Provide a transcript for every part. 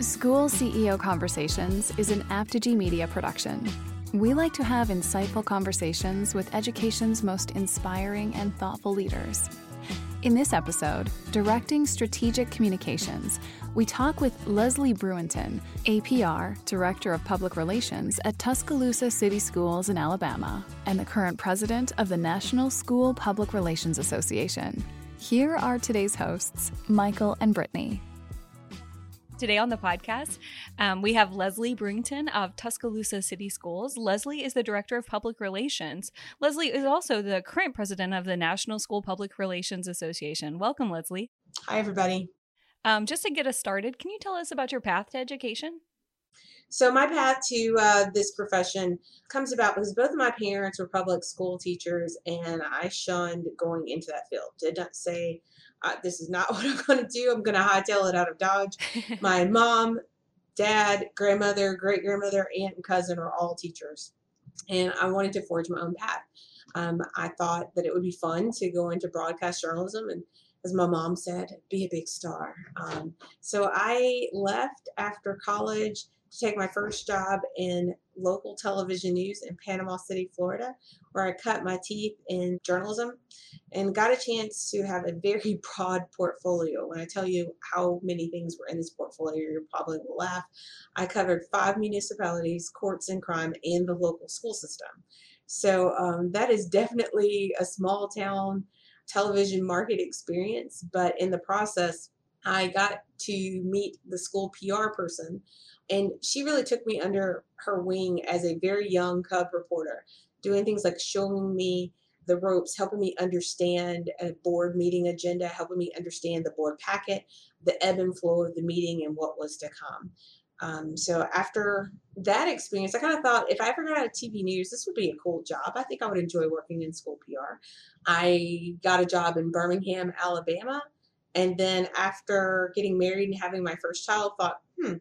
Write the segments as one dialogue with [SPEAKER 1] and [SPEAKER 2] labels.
[SPEAKER 1] School CEO Conversations is an Apogee Media production. We like to have insightful conversations with education's most inspiring and thoughtful leaders. In this episode, Directing Strategic Communications, we talk with Leslie Bruinton, APR, Director of Public Relations at Tuscaloosa City Schools in Alabama, and the current president of the National School Public Relations Association. Here are today's hosts, Michael and Brittany.
[SPEAKER 2] Today on the podcast, um, we have Leslie Bruinton of Tuscaloosa City Schools. Leslie is the Director of Public Relations. Leslie is also the current president of the National School Public Relations Association. Welcome, Leslie.
[SPEAKER 3] Hi, everybody.
[SPEAKER 2] Um, just to get us started, can you tell us about your path to education?
[SPEAKER 3] So, my path to uh, this profession comes about because both of my parents were public school teachers, and I shunned going into that field. Did not say this is not what I'm going to do. I'm going to hightail it out of Dodge. My mom, dad, grandmother, great grandmother, aunt, and cousin are all teachers. And I wanted to forge my own path. Um, I thought that it would be fun to go into broadcast journalism and, as my mom said, be a big star. Um, so I left after college to take my first job in local television news in Panama City, Florida, where I cut my teeth in journalism and got a chance to have a very broad portfolio. When I tell you how many things were in this portfolio, you probably will laugh. I covered five municipalities, courts and crime, and the local school system. So um, that is definitely a small town television market experience, but in the process, I got to meet the school PR person and she really took me under her wing as a very young cub reporter, doing things like showing me the ropes, helping me understand a board meeting agenda, helping me understand the board packet, the ebb and flow of the meeting, and what was to come. Um, so after that experience, I kind of thought if I ever got out of TV news, this would be a cool job. I think I would enjoy working in school PR. I got a job in Birmingham, Alabama. And then after getting married and having my first child, thought, hmm,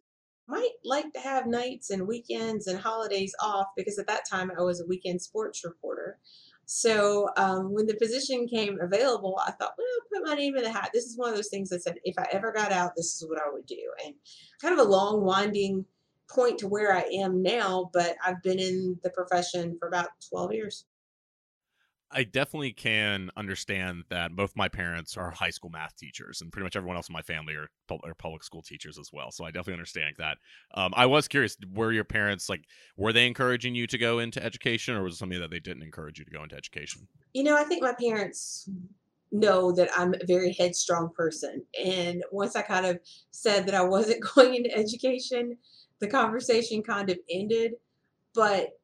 [SPEAKER 3] might like to have nights and weekends and holidays off because at that time I was a weekend sports reporter. So um, when the position came available, I thought, well, put my name in the hat. This is one of those things that said, if I ever got out, this is what I would do. And kind of a long, winding point to where I am now, but I've been in the profession for about 12 years.
[SPEAKER 4] I definitely can understand that both my parents are high school math teachers, and pretty much everyone else in my family are, are public school teachers as well. So I definitely understand that. Um, I was curious, were your parents like, were they encouraging you to go into education, or was it something that they didn't encourage you to go into education?
[SPEAKER 3] You know, I think my parents know that I'm a very headstrong person, and once I kind of said that I wasn't going into education, the conversation kind of ended. But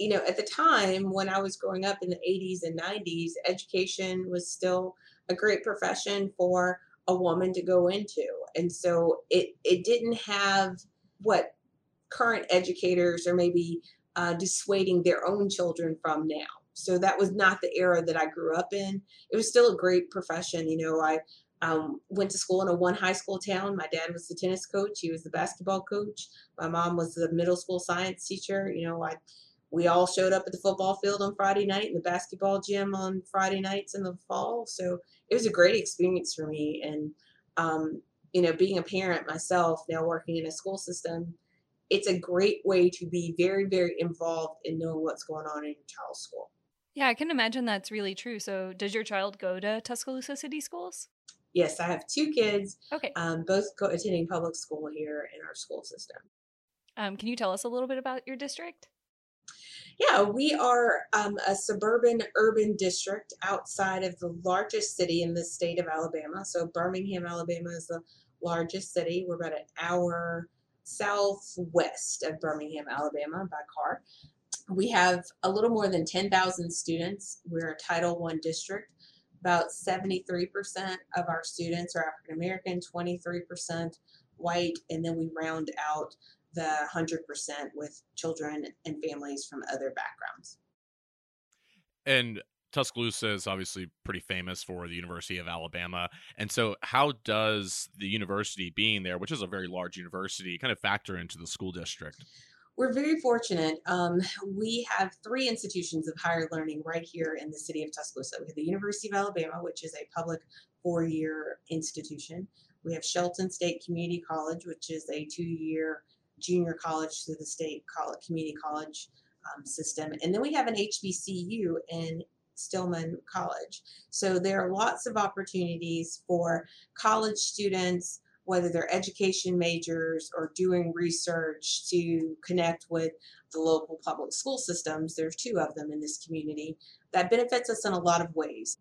[SPEAKER 3] you know, at the time when I was growing up in the 80s and 90s, education was still a great profession for a woman to go into. And so it, it didn't have what current educators are maybe uh, dissuading their own children from now. So that was not the era that I grew up in. It was still a great profession. You know, I um, went to school in a one high school town. My dad was the tennis coach. He was the basketball coach. My mom was the middle school science teacher. You know, I we all showed up at the football field on Friday night and the basketball gym on Friday nights in the fall. So it was a great experience for me. And, um, you know, being a parent myself, now working in a school system, it's a great way to be very, very involved in knowing what's going on in your child's school.
[SPEAKER 2] Yeah, I can imagine that's really true. So, does your child go to Tuscaloosa City Schools?
[SPEAKER 3] Yes, I have two kids.
[SPEAKER 2] Okay.
[SPEAKER 3] Um, both go- attending public school here in our school system.
[SPEAKER 2] Um, can you tell us a little bit about your district?
[SPEAKER 3] Yeah, we are um, a suburban urban district outside of the largest city in the state of Alabama. So, Birmingham, Alabama is the largest city. We're about an hour southwest of Birmingham, Alabama by car. We have a little more than 10,000 students. We're a Title I district. About 73% of our students are African American, 23% white, and then we round out the 100% with children and families from other backgrounds.
[SPEAKER 4] And Tuscaloosa is obviously pretty famous for the University of Alabama. And so, how does the university being there, which is a very large university, kind of factor into the school district?
[SPEAKER 3] We're very fortunate. Um, we have three institutions of higher learning right here in the city of Tuscaloosa. We have the University of Alabama, which is a public four year institution. We have Shelton State Community College, which is a two year junior college through the state college, community college um, system. And then we have an HBCU in Stillman College. So there are lots of opportunities for college students, whether they're education majors or doing research, to connect with the local public school systems. There's two of them in this community that benefits us in a lot of ways.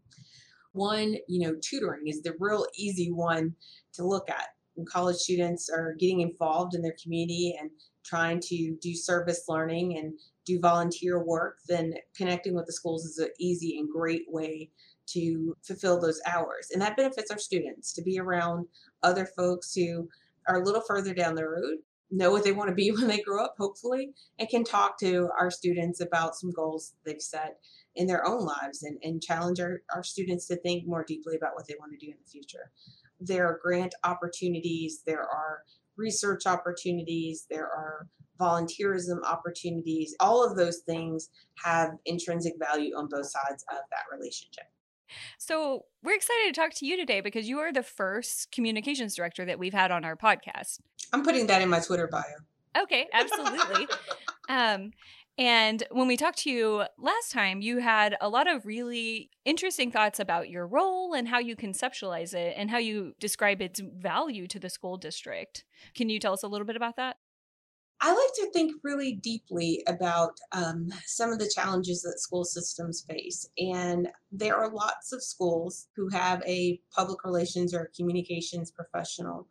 [SPEAKER 3] One, you know, tutoring is the real easy one to look at. When college students are getting involved in their community and trying to do service learning and do volunteer work, then connecting with the schools is an easy and great way to fulfill those hours. And that benefits our students to be around other folks who are a little further down the road, know what they want to be when they grow up, hopefully, and can talk to our students about some goals they've set in their own lives and, and challenge our, our students to think more deeply about what they want to do in the future. There are grant opportunities, there are research opportunities, there are volunteerism opportunities. All of those things have intrinsic value on both sides of that relationship.
[SPEAKER 2] So, we're excited to talk to you today because you are the first communications director that we've had on our podcast.
[SPEAKER 3] I'm putting that in my Twitter bio.
[SPEAKER 2] Okay, absolutely. um, and when we talked to you last time, you had a lot of really interesting thoughts about your role and how you conceptualize it and how you describe its value to the school district. Can you tell us a little bit about that?
[SPEAKER 3] I like to think really deeply about um, some of the challenges that school systems face. And there are lots of schools who have a public relations or communications professional,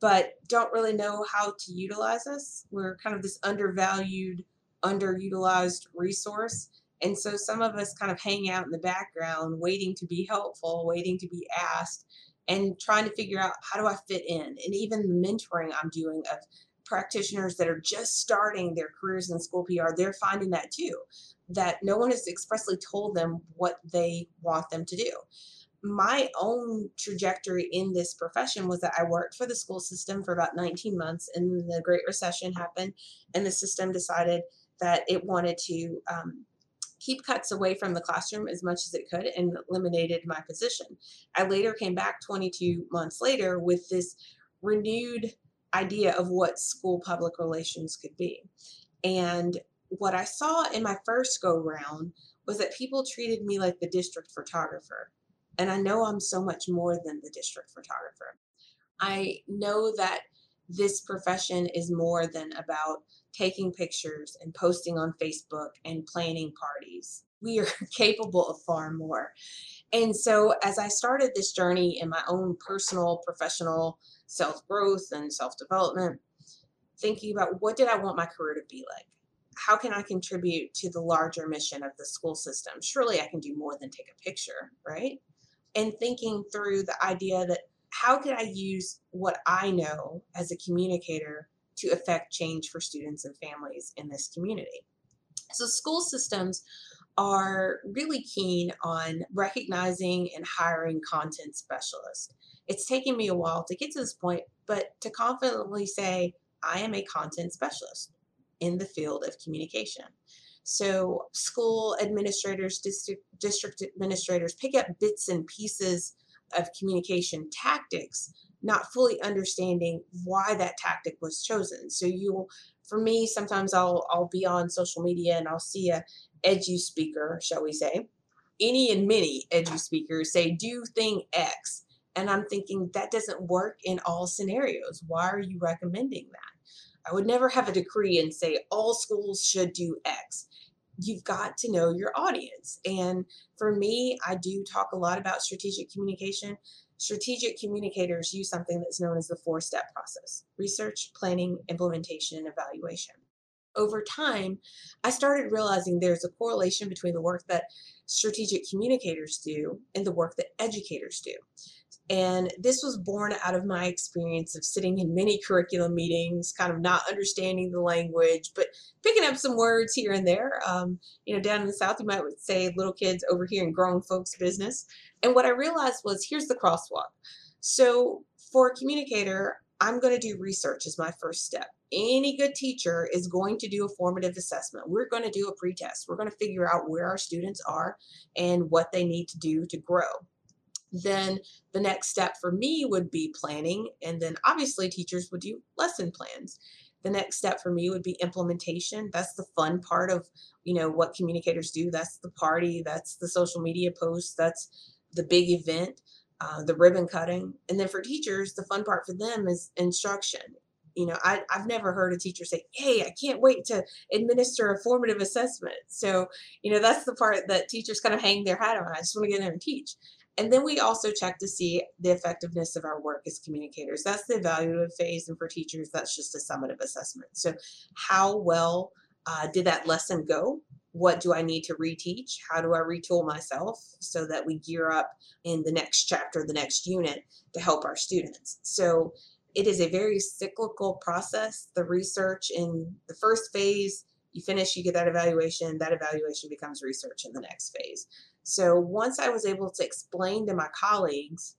[SPEAKER 3] but don't really know how to utilize us. We're kind of this undervalued, underutilized resource. And so some of us kind of hang out in the background, waiting to be helpful, waiting to be asked, and trying to figure out how do I fit in. And even the mentoring I'm doing of practitioners that are just starting their careers in school PR, they're finding that too, that no one has expressly told them what they want them to do. My own trajectory in this profession was that I worked for the school system for about 19 months, and the Great Recession happened, and the system decided that it wanted to um, keep cuts away from the classroom as much as it could and eliminated my position. I later came back 22 months later with this renewed idea of what school public relations could be. And what I saw in my first go round was that people treated me like the district photographer. And I know I'm so much more than the district photographer. I know that this profession is more than about taking pictures and posting on Facebook and planning parties. We are capable of far more. And so, as I started this journey in my own personal, professional self growth and self development, thinking about what did I want my career to be like? How can I contribute to the larger mission of the school system? Surely I can do more than take a picture, right? And thinking through the idea that how can I use what I know as a communicator to affect change for students and families in this community? So, school systems are really keen on recognizing and hiring content specialists. It's taken me a while to get to this point, but to confidently say, I am a content specialist in the field of communication. So, school administrators, district, district administrators pick up bits and pieces of communication tactics, not fully understanding why that tactic was chosen. So, you'll for me, sometimes I'll I'll be on social media and I'll see a edu speaker, shall we say, any and many edu speakers say do thing X. And I'm thinking that doesn't work in all scenarios. Why are you recommending that? I would never have a decree and say all schools should do X. You've got to know your audience. And for me, I do talk a lot about strategic communication. Strategic communicators use something that's known as the four step process research, planning, implementation, and evaluation over time, I started realizing there's a correlation between the work that strategic communicators do and the work that educators do. And this was born out of my experience of sitting in many curriculum meetings, kind of not understanding the language, but picking up some words here and there. Um, you know, down in the South, you might say little kids over here in grown folks' business. And what I realized was here's the crosswalk. So for a communicator, I'm going to do research as my first step any good teacher is going to do a formative assessment. We're going to do a pretest. We're going to figure out where our students are and what they need to do to grow. then the next step for me would be planning. And then obviously, teachers would do lesson plans. The next step for me would be implementation. That's the fun part of, you know, what communicators do. That's the party, that's the social media posts, that's the big event, uh, the ribbon cutting. And then for teachers, the fun part for them is instruction. You know, I, I've never heard a teacher say, Hey, I can't wait to administer a formative assessment. So, you know, that's the part that teachers kind of hang their hat on. I just want to get in there and teach. And then we also check to see the effectiveness of our work as communicators. That's the evaluative phase. And for teachers, that's just a summative assessment. So, how well uh, did that lesson go? What do I need to reteach? How do I retool myself so that we gear up in the next chapter, the next unit to help our students? So, it is a very cyclical process. The research in the first phase, you finish, you get that evaluation, that evaluation becomes research in the next phase. So once I was able to explain to my colleagues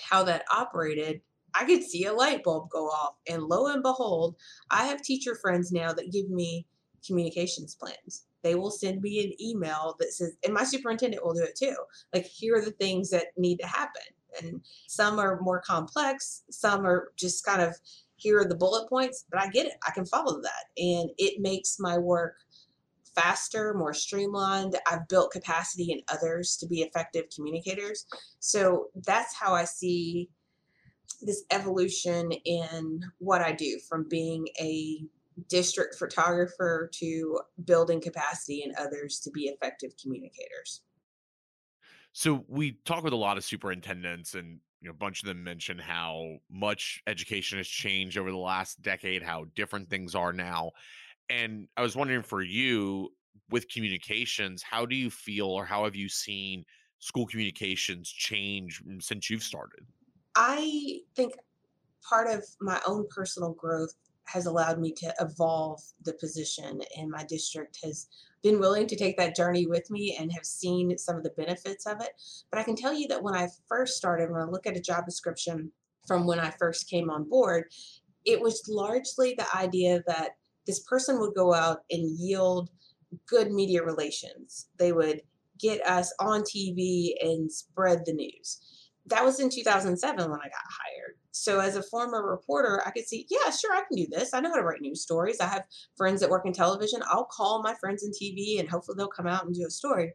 [SPEAKER 3] how that operated, I could see a light bulb go off. And lo and behold, I have teacher friends now that give me communications plans. They will send me an email that says, and my superintendent will do it too. Like, here are the things that need to happen. And some are more complex, some are just kind of here are the bullet points, but I get it. I can follow that. And it makes my work faster, more streamlined. I've built capacity in others to be effective communicators. So that's how I see this evolution in what I do from being a district photographer to building capacity in others to be effective communicators.
[SPEAKER 4] So we talk with a lot of superintendents and you know, a bunch of them mention how much education has changed over the last decade, how different things are now. And I was wondering for you with communications, how do you feel or how have you seen school communications change since you've started?
[SPEAKER 3] I think part of my own personal growth has allowed me to evolve the position and my district has been willing to take that journey with me and have seen some of the benefits of it but i can tell you that when i first started when i look at a job description from when i first came on board it was largely the idea that this person would go out and yield good media relations. They would get us on TV and spread the news. That was in 2007 when I got hired. So, as a former reporter, I could see, yeah, sure, I can do this. I know how to write news stories. I have friends that work in television. I'll call my friends in TV and hopefully they'll come out and do a story.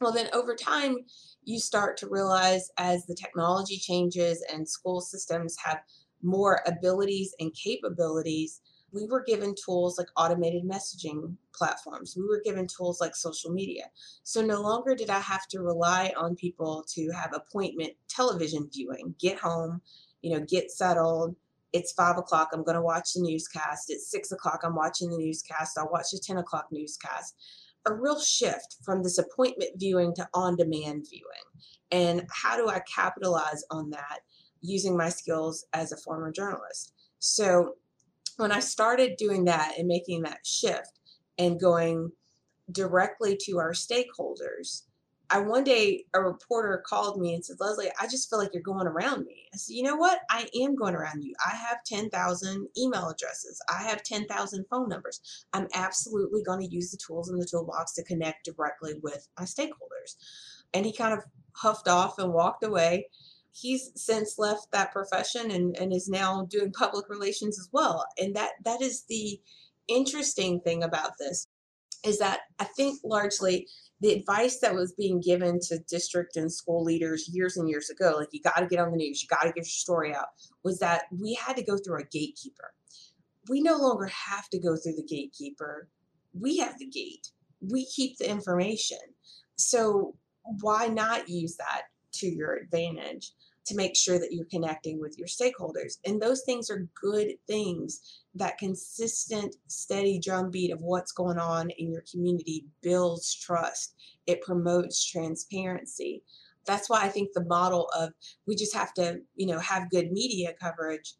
[SPEAKER 3] Well, then over time, you start to realize as the technology changes and school systems have more abilities and capabilities, we were given tools like automated messaging platforms. We were given tools like social media. So no longer did I have to rely on people to have appointment television viewing, get home, you know, get settled. It's five o'clock. I'm going to watch the newscast. It's six o'clock. I'm watching the newscast. I'll watch the 10 o'clock newscast. A real shift from this appointment viewing to on demand viewing. And how do I capitalize on that using my skills as a former journalist? So when I started doing that and making that shift and going directly to our stakeholders, I one day a reporter called me and said, Leslie, I just feel like you're going around me. I said, you know what? I am going around you. I have 10,000 email addresses. I have 10,000 phone numbers. I'm absolutely going to use the tools in the toolbox to connect directly with my stakeholders. And he kind of huffed off and walked away he's since left that profession and, and is now doing public relations as well. And that that is the interesting thing about this is that I think largely the advice that was being given to district and school leaders years and years ago, like you got to get on the news, you got to get your story out, was that we had to go through a gatekeeper. We no longer have to go through the gatekeeper. We have the gate. We keep the information. So why not use that to your advantage? To make sure that you're connecting with your stakeholders. And those things are good things. That consistent, steady drumbeat of what's going on in your community builds trust, it promotes transparency. That's why I think the model of we just have to, you know, have good media coverage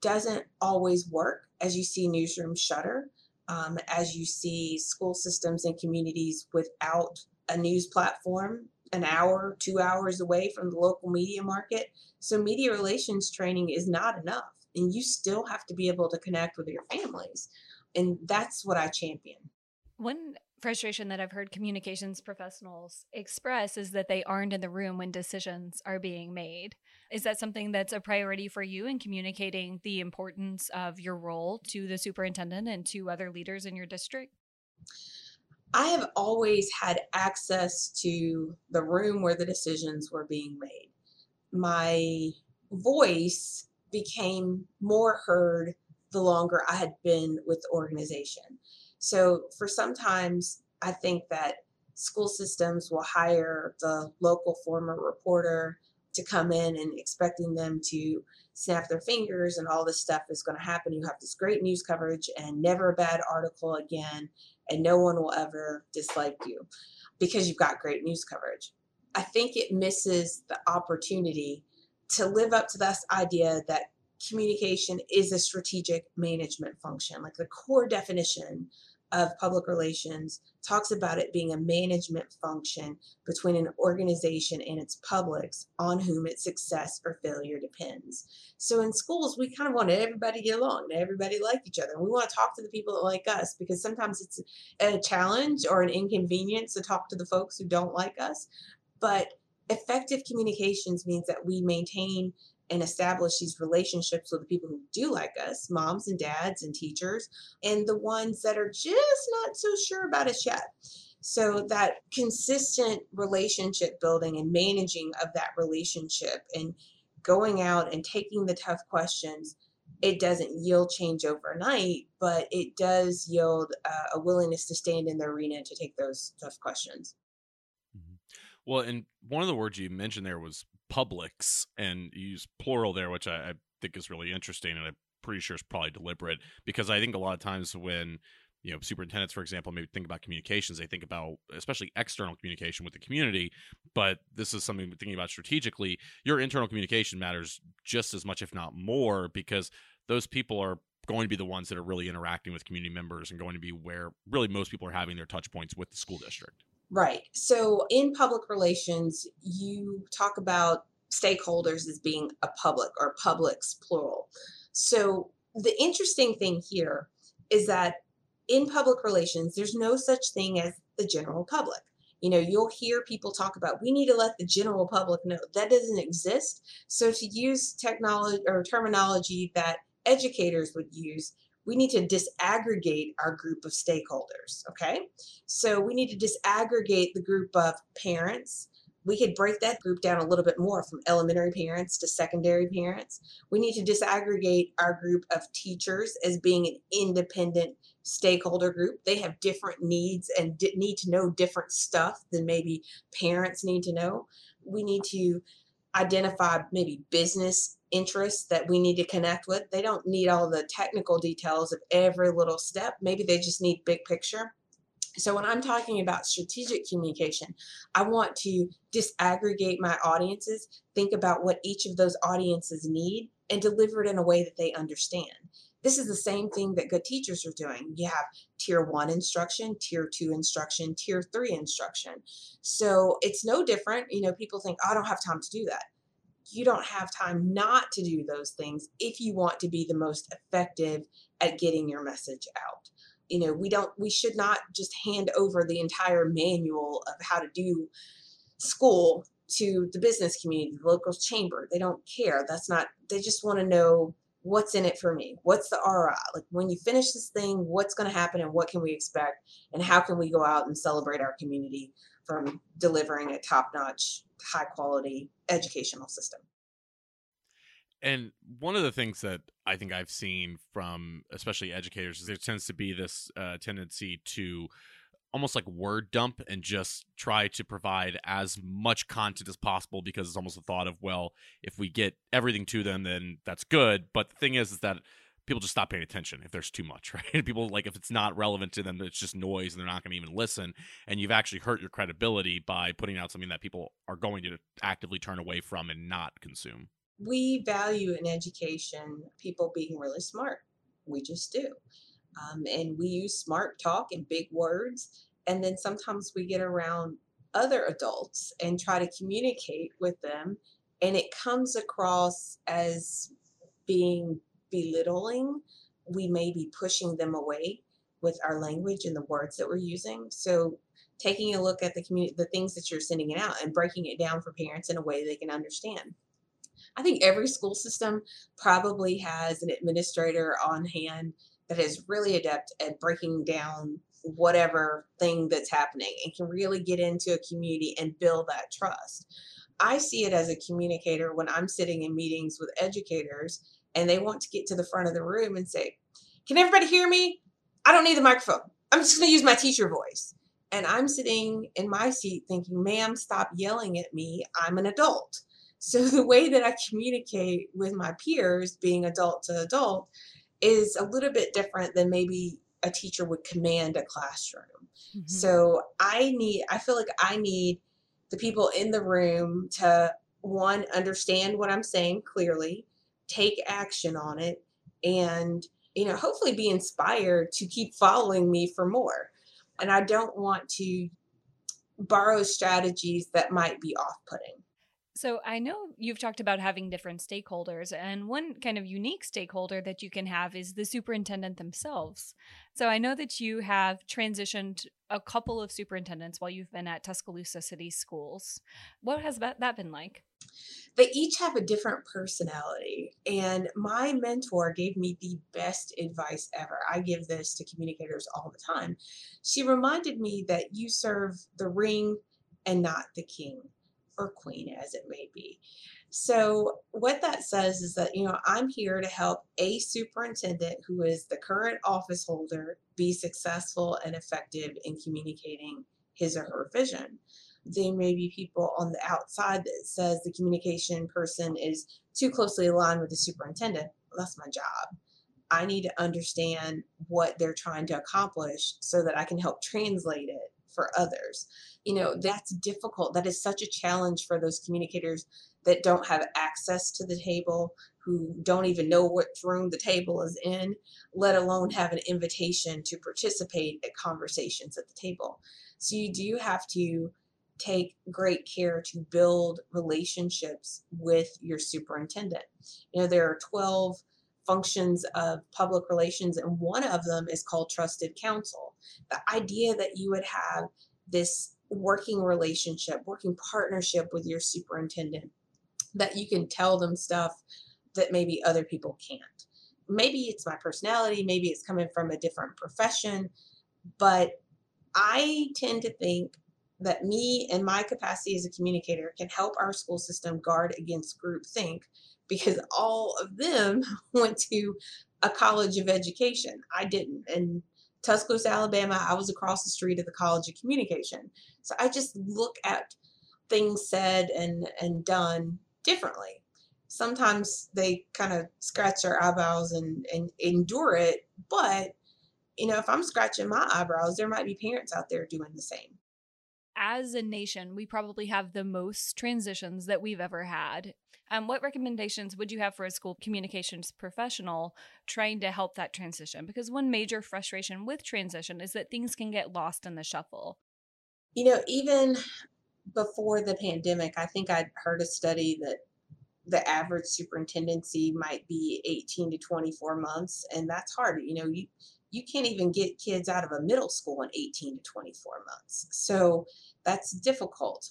[SPEAKER 3] doesn't always work as you see newsrooms shutter, um, as you see school systems and communities without a news platform an hour, two hours away from the local media market. So media relations training is not enough. And you still have to be able to connect with your families. And that's what I champion.
[SPEAKER 2] One frustration that I've heard communications professionals express is that they aren't in the room when decisions are being made. Is that something that's a priority for you in communicating the importance of your role to the superintendent and to other leaders in your district?
[SPEAKER 3] I have always had access to the room where the decisions were being made. My voice became more heard the longer I had been with the organization. So, for sometimes, I think that school systems will hire the local former reporter to come in and expecting them to snap their fingers and all this stuff is going to happen. You have this great news coverage and never a bad article again, and no one will ever dislike you because you've got great news coverage. I think it misses the opportunity to live up to this idea that communication is a strategic management function. Like the core definition of public relations talks about it being a management function between an organization and its publics on whom its success or failure depends. So in schools, we kind of want everybody to get along, everybody like each other. And we want to talk to the people that like us because sometimes it's a challenge or an inconvenience to talk to the folks who don't like us. But effective communications means that we maintain and establish these relationships with the people who do like us, moms and dads and teachers, and the ones that are just not so sure about us yet. So that consistent relationship building and managing of that relationship and going out and taking the tough questions, it doesn't yield change overnight, but it does yield uh, a willingness to stand in the arena to take those tough questions.
[SPEAKER 4] Mm-hmm. Well, and one of the words you mentioned there was publics, and use plural there, which I, I think is really interesting, and I'm pretty sure it's probably deliberate because I think a lot of times when you know superintendents for example maybe think about communications they think about especially external communication with the community but this is something we're thinking about strategically your internal communication matters just as much if not more because those people are going to be the ones that are really interacting with community members and going to be where really most people are having their touch points with the school district
[SPEAKER 3] Right. So in public relations, you talk about stakeholders as being a public or publics plural. So the interesting thing here is that in public relations, there's no such thing as the general public. You know, you'll hear people talk about we need to let the general public know that doesn't exist. So to use technology or terminology that educators would use, we need to disaggregate our group of stakeholders. Okay. So we need to disaggregate the group of parents. We could break that group down a little bit more from elementary parents to secondary parents. We need to disaggregate our group of teachers as being an independent stakeholder group. They have different needs and need to know different stuff than maybe parents need to know. We need to identify maybe business interests that we need to connect with. They don't need all the technical details of every little step. Maybe they just need big picture. So when I'm talking about strategic communication, I want to disaggregate my audiences, think about what each of those audiences need, and deliver it in a way that they understand. This is the same thing that good teachers are doing. You have tier one instruction, tier two instruction, tier three instruction. So it's no different. You know, people think, oh, I don't have time to do that you don't have time not to do those things if you want to be the most effective at getting your message out. You know we don't we should not just hand over the entire manual of how to do school to the business community the local chamber. They don't care. That's not they just want to know what's in it for me. What's the ROI like when you finish this thing what's going to happen and what can we expect? And how can we go out and celebrate our community from delivering a top-notch high quality educational system.
[SPEAKER 4] And one of the things that I think I've seen from especially educators is there tends to be this uh, tendency to almost like word dump and just try to provide as much content as possible because it's almost a thought of well if we get everything to them then that's good but the thing is is that people just stop paying attention if there's too much, right? people like if it's not relevant to them, it's just noise and they're not going to even listen. And you've actually hurt your credibility by putting out something that people are going to actively turn away from and not consume.
[SPEAKER 3] We value in education people being really smart. We just do. Um, and we use smart talk and big words. And then sometimes we get around other adults and try to communicate with them. And it comes across as being belittling, we may be pushing them away. with our language and the words that we're using. So taking a look at the community, the things that you're sending it out and breaking it down for parents in a way they can understand. I think every school system probably has an administrator on hand that is really adept at breaking down whatever thing that's happening and can really get into a community and build that trust. I see it as a communicator when I'm sitting in meetings with educators and they want to get to the front of the room and say, Can everybody hear me? I don't need the microphone. I'm just going to use my teacher voice. And I'm sitting in my seat thinking, Ma'am, stop yelling at me. I'm an adult. So the way that I communicate with my peers, being adult to adult, is a little bit different than maybe a teacher would command a classroom. Mm-hmm. So I need, I feel like I need the people in the room to one, understand what I'm saying clearly, take action on it, and, you know, hopefully be inspired to keep following me for more. And I don't want to borrow strategies that might be off putting.
[SPEAKER 2] So I know you've talked about having different stakeholders, and one kind of unique stakeholder that you can have is the superintendent themselves. So I know that you have transitioned a couple of superintendents while you've been at Tuscaloosa City Schools. What has that been like?
[SPEAKER 3] They each have a different personality, and my mentor gave me the best advice ever. I give this to communicators all the time. She reminded me that you serve the ring and not the king or queen as it may be. So, what that says is that, you know, I'm here to help a superintendent who is the current office holder be successful and effective in communicating his or her vision. There may be people on the outside that says the communication person is too closely aligned with the superintendent. That's my job. I need to understand what they're trying to accomplish so that I can help translate it for others. You know, that's difficult. That is such a challenge for those communicators that don't have access to the table, who don't even know what room the table is in, let alone have an invitation to participate at conversations at the table. So you do have to take great care to build relationships with your superintendent. You know, there are 12 functions of public relations, and one of them is called trusted counsel. The idea that you would have this working relationship, working partnership with your superintendent, that you can tell them stuff that maybe other people can't. Maybe it's my personality, maybe it's coming from a different profession, but I tend to think that me and my capacity as a communicator can help our school system guard against groupthink because all of them went to a college of education. I didn't. And Tuscaloosa, Alabama, I was across the street at the College of Communication. So I just look at things said and, and done differently. Sometimes they kind of scratch their eyebrows and, and endure it, but you know, if I'm scratching my eyebrows, there might be parents out there doing the same
[SPEAKER 2] as a nation, we probably have the most transitions that we've ever had. Um, what recommendations would you have for a school communications professional trying to help that transition? Because one major frustration with transition is that things can get lost in the shuffle.
[SPEAKER 3] You know, even before the pandemic, I think I'd heard a study that the average superintendency might be 18 to 24 months, and that's hard. You know, you you can't even get kids out of a middle school in 18 to 24 months. So that's difficult.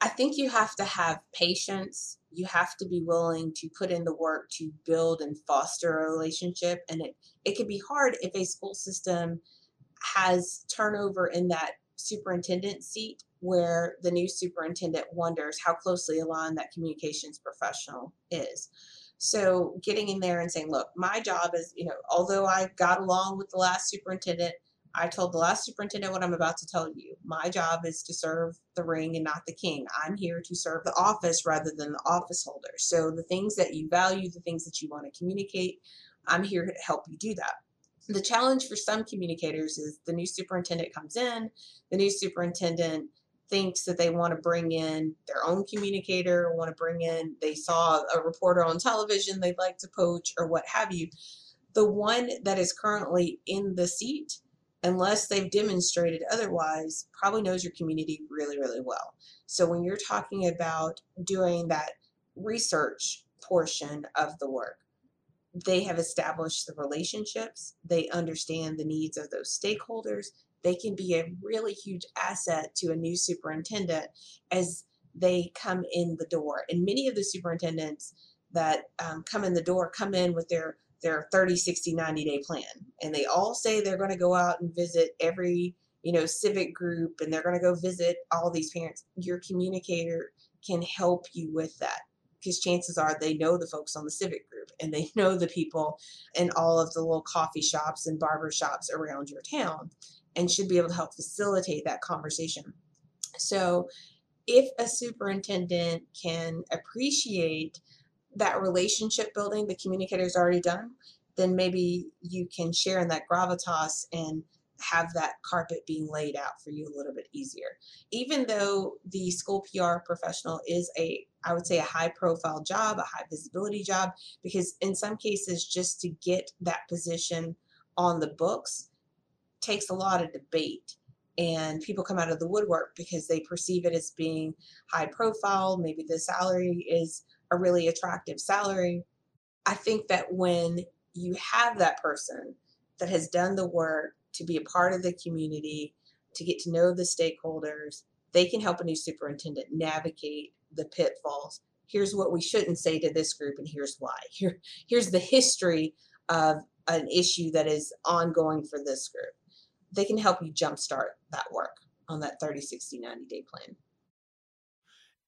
[SPEAKER 3] I think you have to have patience. You have to be willing to put in the work to build and foster a relationship. And it, it can be hard if a school system has turnover in that superintendent seat where the new superintendent wonders how closely aligned that communications professional is. So getting in there and saying, look, my job is, you know, although I got along with the last superintendent, I told the last superintendent what I'm about to tell you. My job is to serve the ring and not the king. I'm here to serve the office rather than the office holder. So the things that you value, the things that you want to communicate, I'm here to help you do that. The challenge for some communicators is the new superintendent comes in, the new superintendent thinks that they want to bring in their own communicator, want to bring in, they saw a reporter on television they'd like to poach, or what have you. The one that is currently in the seat unless they've demonstrated otherwise, probably knows your community really, really well. So when you're talking about doing that research portion of the work, they have established the relationships, they understand the needs of those stakeholders. They can be a really huge asset to a new superintendent as they come in the door. And many of the superintendents that um, come in the door come in with their their 30 60 90 day plan. And they all say they're going to go out and visit every you know civic group and they're going to go visit all these parents. Your communicator can help you with that because chances are they know the folks on the civic group and they know the people in all of the little coffee shops and barber shops around your town and should be able to help facilitate that conversation. So, if a superintendent can appreciate that relationship building the communicator's already done, then maybe you can share in that gravitas and have that carpet being laid out for you a little bit easier. Even though the school PR professional is a, I would say, a high profile job, a high visibility job, because in some cases, just to get that position on the books takes a lot of debate. And people come out of the woodwork because they perceive it as being high profile. Maybe the salary is a really attractive salary. I think that when you have that person that has done the work to be a part of the community, to get to know the stakeholders. They can help a new superintendent navigate the pitfalls. Here's what we shouldn't say to this group, and here's why. Here, here's the history of an issue that is ongoing for this group. They can help you jumpstart that work on that 30, 60, 90 day plan.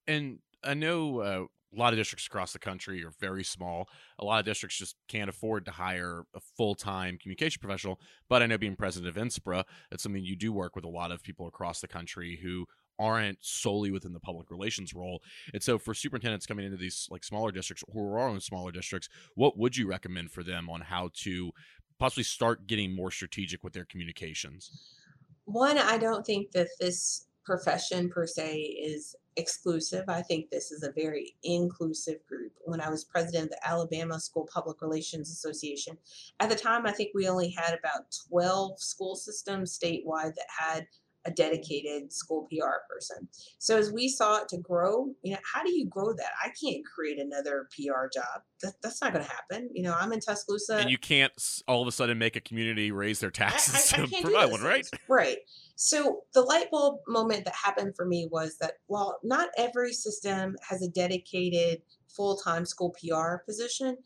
[SPEAKER 4] And I know uh, a lot of districts across the country are very small. A lot of districts just can't afford to hire a full time communication professional. But I know being president of NSPRA, it's something you do work with a lot of people across the country who aren't solely within the public relations role. And so for superintendents coming into these like smaller districts who are in smaller districts, what would you recommend for them on how to possibly start getting more strategic with their communications?
[SPEAKER 3] One, I don't think that this profession per se is exclusive. I think this is a very inclusive group. When I was president of the Alabama School Public Relations Association, at the time, I think we only had about 12 school systems statewide that had a dedicated school PR person. So as we saw it to grow, you know, how do you grow that? I can't create another PR job. That, that's not going to happen. You know, I'm in Tuscaloosa,
[SPEAKER 4] and you can't all of a sudden make a community raise their taxes
[SPEAKER 3] I, I, I
[SPEAKER 4] to provide one, right?
[SPEAKER 3] Right. So the light bulb moment that happened for me was that while not every system has a dedicated full-time school PR position,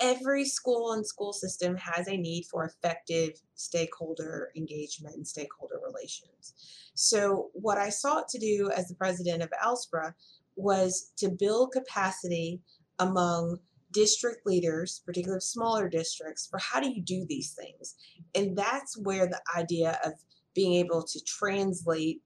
[SPEAKER 3] every school and school system has a need for effective stakeholder engagement and stakeholder relations. So, what I sought to do as the president of ALSPRA was to build capacity among district leaders, particularly smaller districts, for how do you do these things? And that's where the idea of being able to translate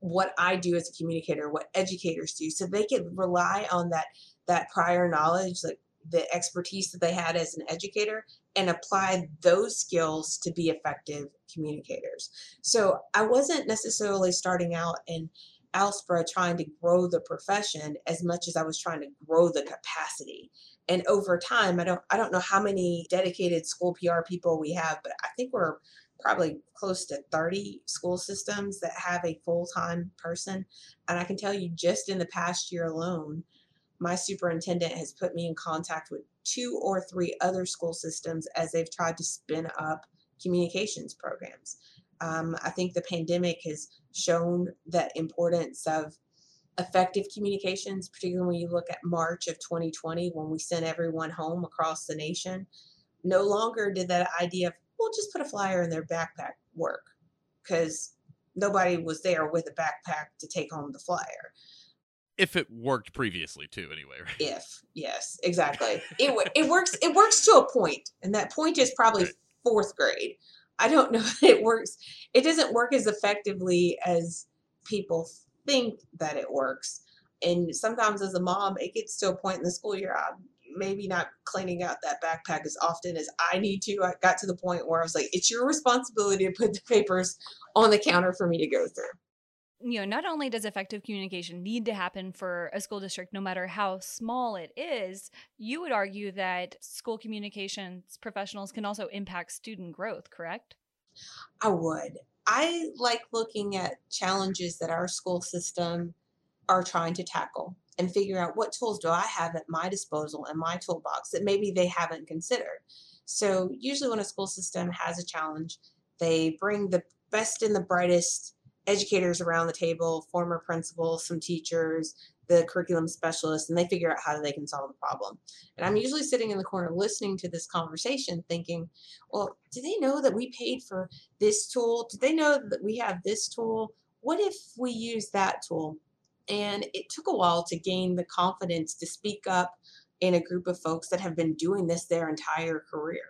[SPEAKER 3] what I do as a communicator, what educators do, so they can rely on that that prior knowledge, like the expertise that they had as an educator and apply those skills to be effective communicators. So I wasn't necessarily starting out in ALSPRA trying to grow the profession as much as I was trying to grow the capacity. And over time, I don't I don't know how many dedicated school PR people we have, but I think we're probably close to 30 school systems that have a full-time person. And I can tell you just in the past year alone, my superintendent has put me in contact with two or three other school systems as they've tried to spin up communications programs. Um, I think the pandemic has shown the importance of effective communications, particularly when you look at March of 2020 when we sent everyone home across the nation. No longer did that idea of, we'll just put a flyer in their backpack work because nobody was there with a backpack to take home the flyer
[SPEAKER 4] if it worked previously too anyway right?
[SPEAKER 3] if yes exactly. It, it works it works to a point and that point is probably right. fourth grade. I don't know it works it doesn't work as effectively as people think that it works. And sometimes as a mom it gets to a point in the school year i'm maybe not cleaning out that backpack as often as i need to. I got to the point where i was like it's your responsibility to put the papers on the counter for me to go through
[SPEAKER 2] you know, not only does effective communication need to happen for a school district, no matter how small it is, you would argue that school communications professionals can also impact student growth, correct?
[SPEAKER 3] I would. I like looking at challenges that our school system are trying to tackle and figure out what tools do I have at my disposal in my toolbox that maybe they haven't considered. So, usually, when a school system has a challenge, they bring the best and the brightest educators around the table, former principals, some teachers, the curriculum specialists, and they figure out how they can solve the problem. And I'm usually sitting in the corner listening to this conversation thinking, well, do they know that we paid for this tool? Do they know that we have this tool? What if we use that tool? And it took a while to gain the confidence to speak up in a group of folks that have been doing this their entire career.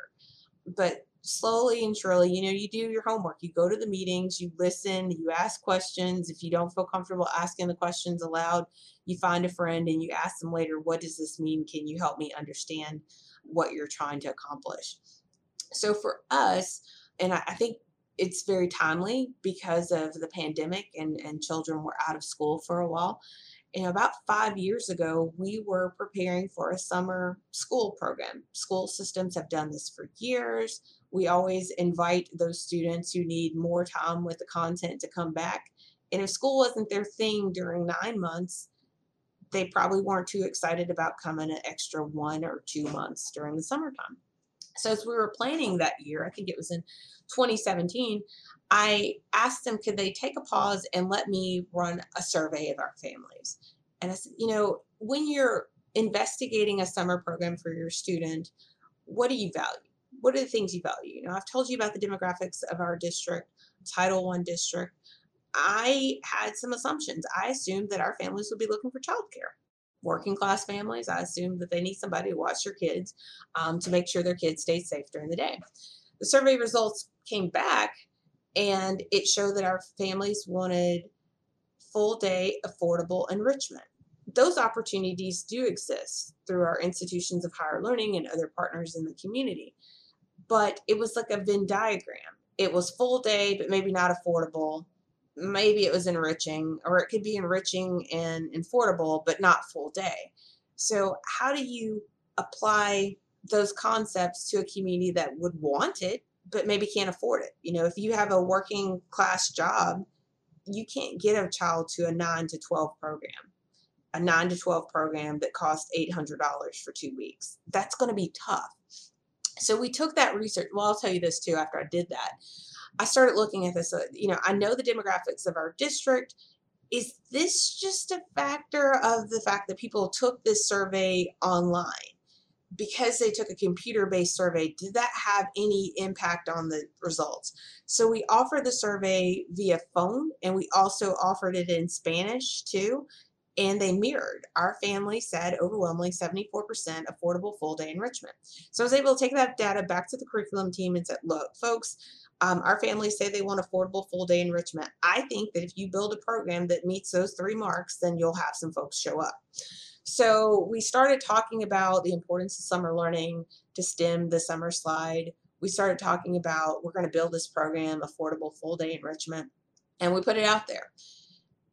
[SPEAKER 3] But slowly and surely, you know, you do your homework. You go to the meetings, you listen, you ask questions. If you don't feel comfortable asking the questions aloud, you find a friend and you ask them later, what does this mean? Can you help me understand what you're trying to accomplish? So for us, and I, I think it's very timely because of the pandemic and, and children were out of school for a while. And about five years ago, we were preparing for a summer school program. School systems have done this for years. We always invite those students who need more time with the content to come back. And if school wasn't their thing during nine months, they probably weren't too excited about coming an extra one or two months during the summertime. So as we were planning that year, I think it was in 2017, I asked them could they take a pause and let me run a survey of our families. And I said, you know, when you're investigating a summer program for your student, what do you value? What are the things you value? You know, I've told you about the demographics of our district, Title One district. I had some assumptions. I assumed that our families would be looking for childcare. Working class families, I assumed that they need somebody to watch their kids um, to make sure their kids stay safe during the day. The survey results came back and it showed that our families wanted full day affordable enrichment. Those opportunities do exist through our institutions of higher learning and other partners in the community. But it was like a Venn diagram. It was full day, but maybe not affordable maybe it was enriching, or it could be enriching and affordable, but not full day. So, how do you apply those concepts to a community that would want it, but maybe can't afford it? You know, if you have a working class job, you can't get a child to a 9 to 12 program, a 9 to 12 program that costs $800 for two weeks. That's going to be tough. So, we took that research. Well, I'll tell you this too after I did that. I started looking at this. Uh, you know, I know the demographics of our district. Is this just a factor of the fact that people took this survey online? Because they took a computer based survey, did that have any impact on the results? So we offered the survey via phone and we also offered it in Spanish too and they mirrored. Our family said overwhelmingly 74% affordable full day enrichment. So I was able to take that data back to the curriculum team and said, look, folks, um, our families say they want affordable full day enrichment. I think that if you build a program that meets those three marks, then you'll have some folks show up. So we started talking about the importance of summer learning to stem the summer slide. We started talking about we're going to build this program, affordable full day enrichment, and we put it out there.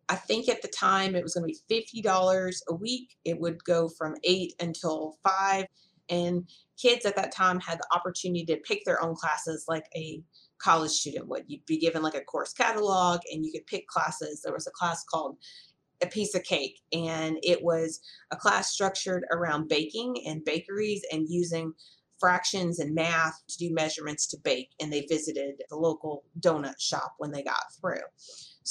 [SPEAKER 3] I think at the time it was going to be $50 a week. It would go from 8 until 5 and kids at that time had the opportunity to pick their own classes like a college student would. You'd be given like a course catalog and you could pick classes. There was a class called a piece of cake and it was a class structured around baking and bakeries and using fractions and math to do measurements to bake and they visited the local donut shop when they got through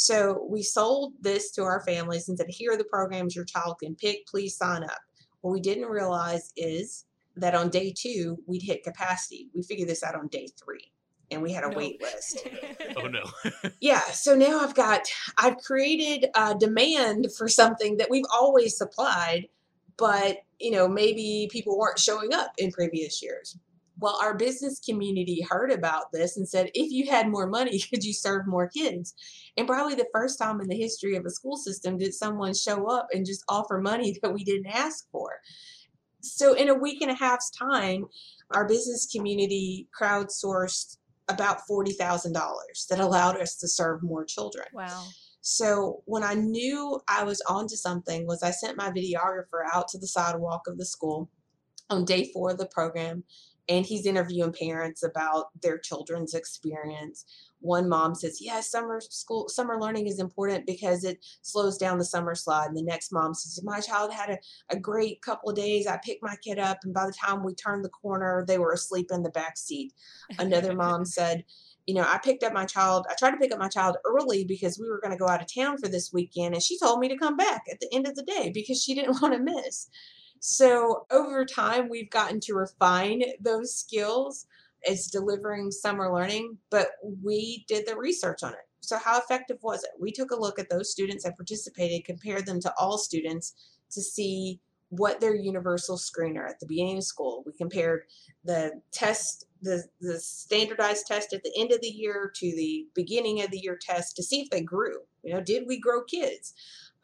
[SPEAKER 3] so we sold this to our families and said here are the programs your child can pick please sign up what we didn't realize is that on day two we'd hit capacity we figured this out on day three and we had a no. wait list.
[SPEAKER 4] oh no.
[SPEAKER 3] yeah, so now I've got I've created a demand for something that we've always supplied, but you know, maybe people weren't showing up in previous years. Well, our business community heard about this and said, if you had more money, could you serve more kids? And probably the first time in the history of a school system did someone show up and just offer money that we didn't ask for. So, in a week and a half's time, our business community crowdsourced about $40,000 that allowed us to serve more children.
[SPEAKER 2] Wow.
[SPEAKER 3] So when I knew I was onto something was I sent my videographer out to the sidewalk of the school on day 4 of the program and he's interviewing parents about their children's experience. One mom says yes summer school summer learning is important because it slows down the summer slide. And the next mom says my child had a, a great couple of days. I picked my kid up and by the time we turned the corner they were asleep in the back seat. Another mom said you know i picked up my child i tried to pick up my child early because we were going to go out of town for this weekend and she told me to come back at the end of the day because she didn't want to miss so over time, we've gotten to refine those skills as delivering summer learning, but we did the research on it. So, how effective was it? We took a look at those students that participated, compared them to all students to see what their universal screener at the beginning of school. We compared the test, the, the standardized test at the end of the year to the beginning of the year test to see if they grew. You know, did we grow kids?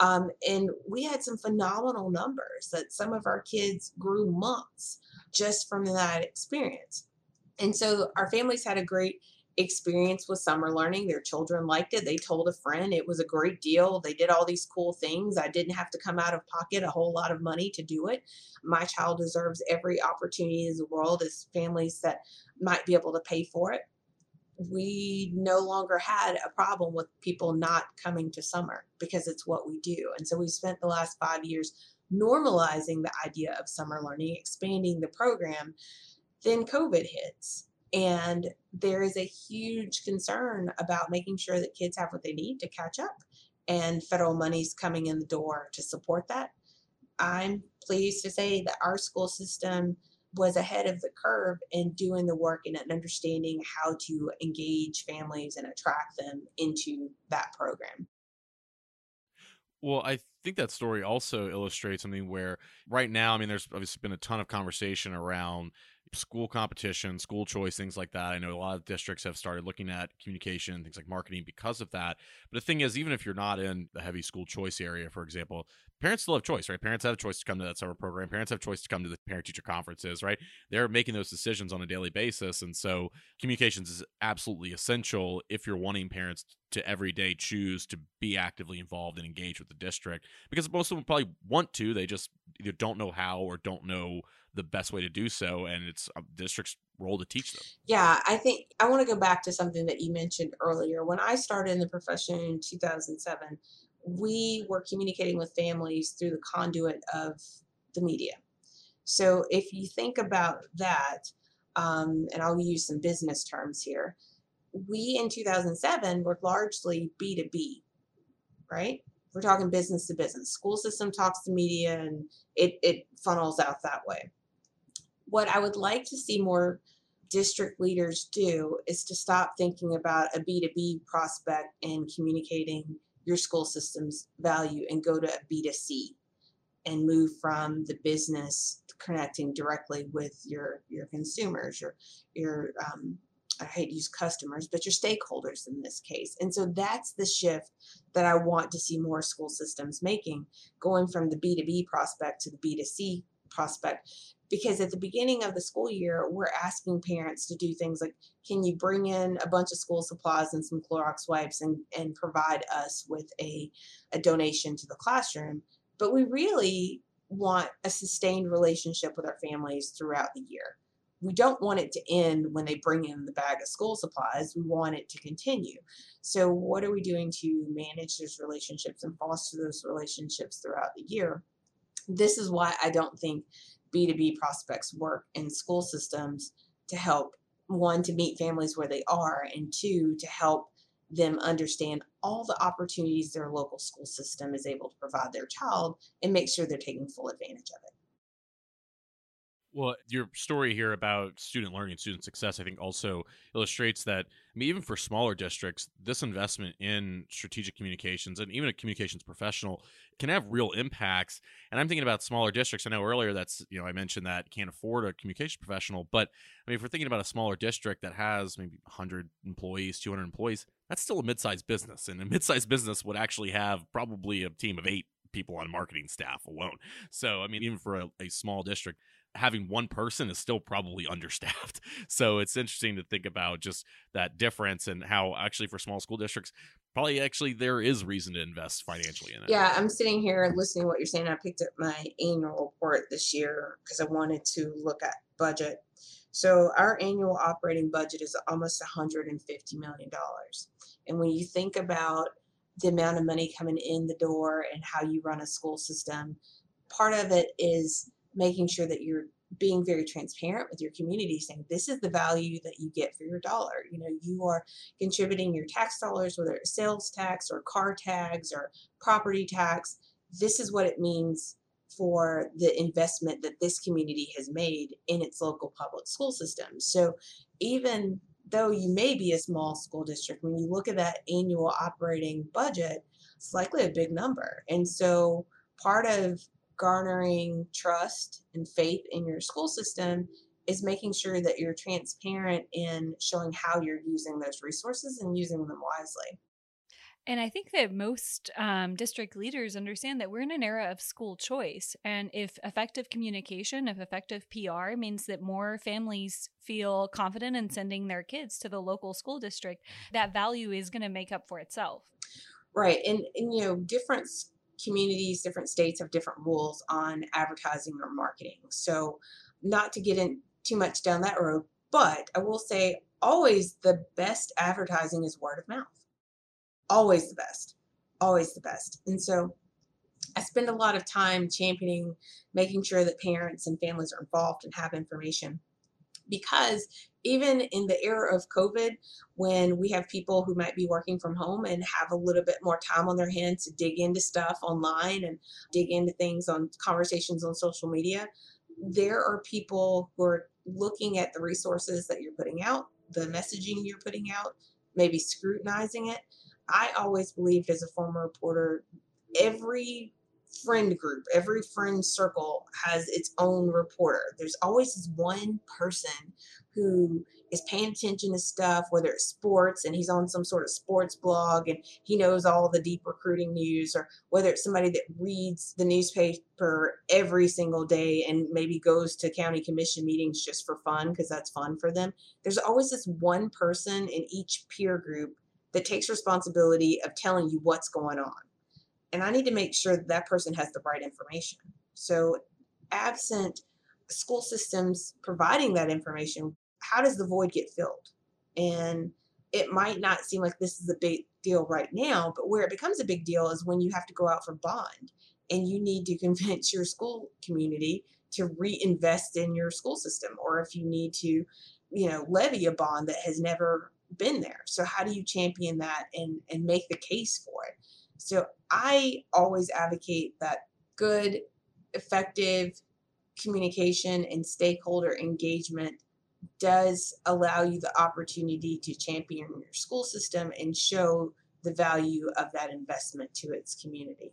[SPEAKER 3] Um, and we had some phenomenal numbers that some of our kids grew months just from that experience. And so our families had a great experience with summer learning. Their children liked it. They told a friend it was a great deal. They did all these cool things. I didn't have to come out of pocket a whole lot of money to do it. My child deserves every opportunity in the world as families that might be able to pay for it we no longer had a problem with people not coming to summer because it's what we do. And so we spent the last five years normalizing the idea of summer learning, expanding the program. Then COVID hits. And there is a huge concern about making sure that kids have what they need to catch up. And federal money's coming in the door to support that. I'm pleased to say that our school system was ahead of the curve in doing the work and understanding how to engage families and attract them into that program.
[SPEAKER 4] Well, I think that story also illustrates something where right now, I mean, there's obviously been a ton of conversation around school competition, school choice, things like that. I know a lot of districts have started looking at communication, things like marketing because of that. But the thing is, even if you're not in the heavy school choice area, for example, parents still have choice, right? Parents have a choice to come to that summer program. Parents have choice to come to the parent teacher conferences, right? They're making those decisions on a daily basis. And so communications is absolutely essential if you're wanting parents to every day choose to be actively involved and engage with the district because most of them probably want to. They just either don't know how or don't know the best way to do so and it's a district's role to teach them.
[SPEAKER 3] Yeah i think i want to go back to something that you mentioned earlier. When i started in the profession in 2007 we were communicating with families through the conduit of the media. So if you think about that um, and i'll use some business terms here we in 2007 were largely b2b right we're talking business to business school system talks to media and it, it funnels out that way what I would like to see more district leaders do is to stop thinking about a B2B prospect and communicating your school system's value and go to a B2C and move from the business connecting directly with your your consumers your your um, I hate to use customers, but your stakeholders in this case. And so that's the shift that I want to see more school systems making, going from the B2B prospect to the B2C prospect. Because at the beginning of the school year we're asking parents to do things like can you bring in a bunch of school supplies and some Clorox wipes and, and provide us with a, a donation to the classroom? But we really want a sustained relationship with our families throughout the year we don't want it to end when they bring in the bag of school supplies. We want it to continue. So, what are we doing to manage those relationships and foster those relationships throughout the year? This is why I don't think B2B prospects work in school systems to help one, to meet families where they are, and two, to help them understand all the opportunities their local school system is able to provide their child and make sure they're taking full advantage of it.
[SPEAKER 4] Well, your story here about student learning and student success, I think, also illustrates that. I mean, even for smaller districts, this investment in strategic communications and even a communications professional can have real impacts. And I'm thinking about smaller districts. I know earlier that's you know I mentioned that can't afford a communication professional, but I mean, if we're thinking about a smaller district that has maybe 100 employees, 200 employees, that's still a mid-sized business, and a mid-sized business would actually have probably a team of eight people on marketing staff alone. So, I mean, even for a, a small district, having one person is still probably understaffed. So it's interesting to think about just that difference and how actually for small school districts, probably actually there is reason to invest financially in it.
[SPEAKER 3] Yeah, I'm sitting here listening to what you're saying. I picked up my annual report this year because I wanted to look at budget. So our annual operating budget is almost $150 million. And when you think about the amount of money coming in the door and how you run a school system, part of it is making sure that you're being very transparent with your community saying this is the value that you get for your dollar you know you are contributing your tax dollars whether it's sales tax or car tags or property tax this is what it means for the investment that this community has made in its local public school system. So even though you may be a small school district, when you look at that annual operating budget, it's likely a big number. And so part of garnering trust and faith in your school system is making sure that you're transparent in showing how you're using those resources and using them wisely.
[SPEAKER 2] And I think that most um, district leaders understand that we're in an era of school choice. And if effective communication, if effective PR means that more families feel confident in sending their kids to the local school district, that value is going to make up for itself.
[SPEAKER 3] Right. And, and, you know, different communities, different states have different rules on advertising or marketing. So, not to get in too much down that road, but I will say always the best advertising is word of mouth always the best, always the best. And so I spend a lot of time championing making sure that parents and families are involved and have information. Because even in the era of COVID, when we have people who might be working from home and have a little bit more time on their hands to dig into stuff online and dig into things on conversations on social media, there are people who are looking at the resources that you're putting out, the messaging you're putting out, maybe scrutinizing it, I always believed as a former reporter, every friend group, every friend circle has its own reporter. There's always this one person who is paying attention to stuff, whether it's sports and he's on some sort of sports blog and he knows all the deep recruiting news, or whether it's somebody that reads the newspaper every single day and maybe goes to county commission meetings just for fun because that's fun for them. There's always this one person in each peer group that takes responsibility of telling you what's going on. And I need to make sure that that person has the right information. So, absent school systems providing that information, how does the void get filled? And it might not seem like this is a big deal right now, but where it becomes a big deal is when you have to go out for bond and you need to convince your school community to reinvest in your school system or if you need to you know levy a bond that has never been there. So how do you champion that and and make the case for it? So I always advocate that good, effective communication and stakeholder engagement does allow you the opportunity to champion your school system and show the value of that investment to its community.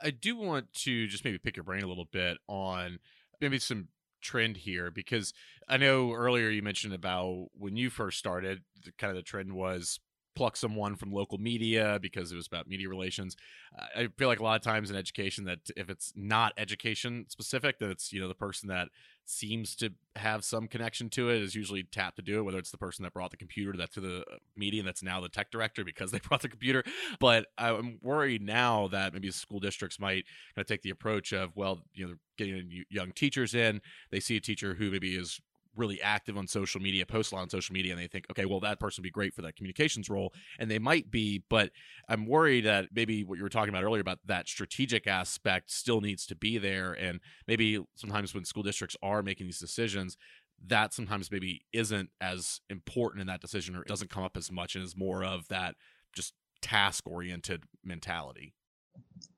[SPEAKER 4] I do want to just maybe pick your brain a little bit on maybe some trend here because I know earlier you mentioned about when you first started, the, kind of the trend was pluck someone from local media because it was about media relations. I feel like a lot of times in education that if it's not education specific, that it's you know the person that seems to have some connection to it is usually tapped to do it. Whether it's the person that brought the computer that to the uh, media that's now the tech director because they brought the computer. But I'm worried now that maybe school districts might kind of take the approach of well, you know, getting young teachers in. They see a teacher who maybe is really active on social media, post a lot on social media, and they think, okay, well, that person would be great for that communications role. And they might be, but I'm worried that maybe what you were talking about earlier about that strategic aspect still needs to be there. And maybe sometimes when school districts are making these decisions, that sometimes maybe isn't as important in that decision or it doesn't come up as much and is more of that just task oriented mentality.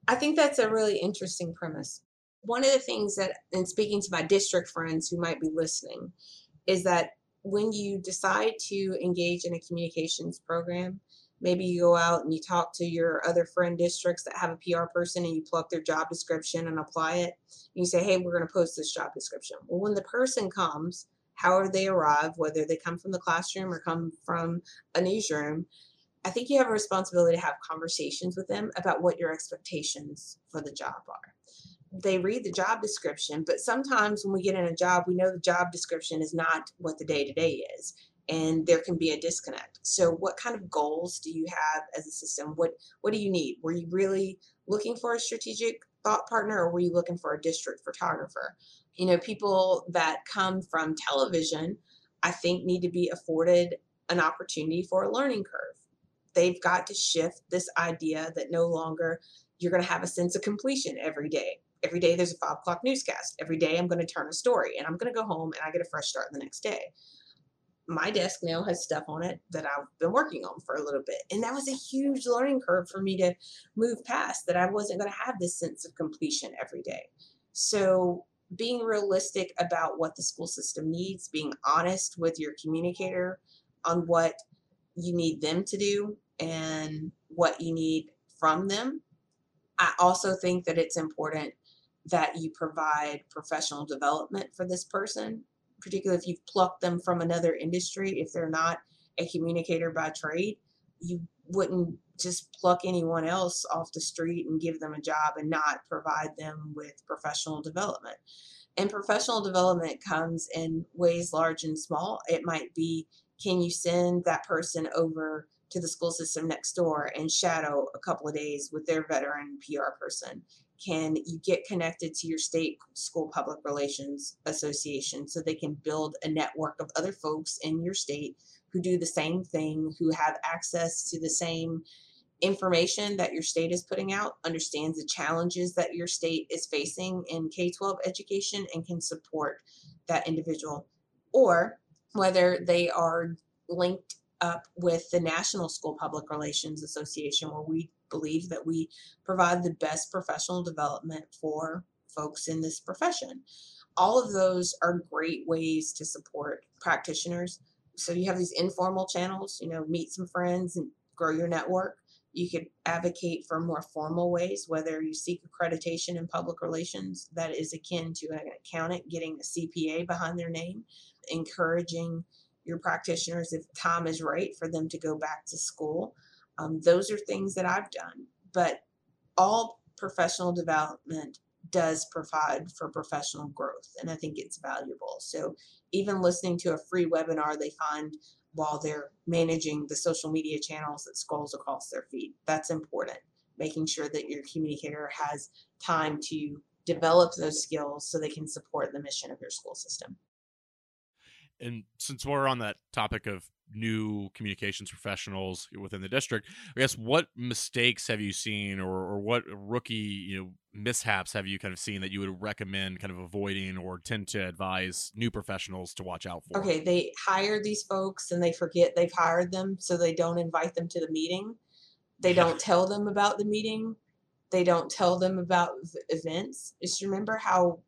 [SPEAKER 3] I think that's a really interesting premise one of the things that, in speaking to my district friends who might be listening, is that when you decide to engage in a communications program, maybe you go out and you talk to your other friend districts that have a PR person and you plug their job description and apply it. And you say, hey, we're going to post this job description. Well, when the person comes, however they arrive, whether they come from the classroom or come from a newsroom, I think you have a responsibility to have conversations with them about what your expectations for the job are they read the job description, but sometimes when we get in a job, we know the job description is not what the day to day is, and there can be a disconnect. So, what kind of goals do you have as a system? What What do you need? Were you really looking for a strategic thought partner, or were you looking for a district photographer? You know, people that come from television, I think, need to be afforded an opportunity for a learning curve. They've got to shift this idea that no longer you're going to have a sense of completion every day. Every day there's a five o'clock newscast. Every day I'm going to turn a story and I'm going to go home and I get a fresh start the next day. My desk now has stuff on it that I've been working on for a little bit. And that was a huge learning curve for me to move past that I wasn't going to have this sense of completion every day. So being realistic about what the school system needs, being honest with your communicator on what you need them to do and what you need from them. I also think that it's important that you provide professional development for this person, particularly if you've plucked them from another industry. If they're not a communicator by trade, you wouldn't just pluck anyone else off the street and give them a job and not provide them with professional development. And professional development comes in ways large and small. It might be can you send that person over to the school system next door and shadow a couple of days with their veteran PR person? Can you get connected to your state school public relations association so they can build a network of other folks in your state who do the same thing, who have access to the same information that your state is putting out, understands the challenges that your state is facing in K 12 education, and can support that individual? Or whether they are linked up with the National School Public Relations Association, where we believe that we provide the best professional development for folks in this profession. All of those are great ways to support practitioners. So you have these informal channels, you know, meet some friends and grow your network. You could advocate for more formal ways, whether you seek accreditation in public relations that is akin to an accountant getting a CPA behind their name, encouraging your practitioners, if time is right, for them to go back to school. Um, those are things that I've done. But all professional development does provide for professional growth, and I think it's valuable. So even listening to a free webinar they find while they're managing the social media channels that scrolls across their feed. That's important. Making sure that your communicator has time to develop those skills so they can support the mission of your school system.
[SPEAKER 4] And since we're on that topic of new communications professionals within the district, I guess what mistakes have you seen or, or what rookie, you know, mishaps have you kind of seen that you would recommend kind of avoiding or tend to advise new professionals to watch out for?
[SPEAKER 3] Okay, they hire these folks and they forget they've hired them, so they don't invite them to the meeting. They don't tell them about the meeting. They don't tell them about events. Just remember how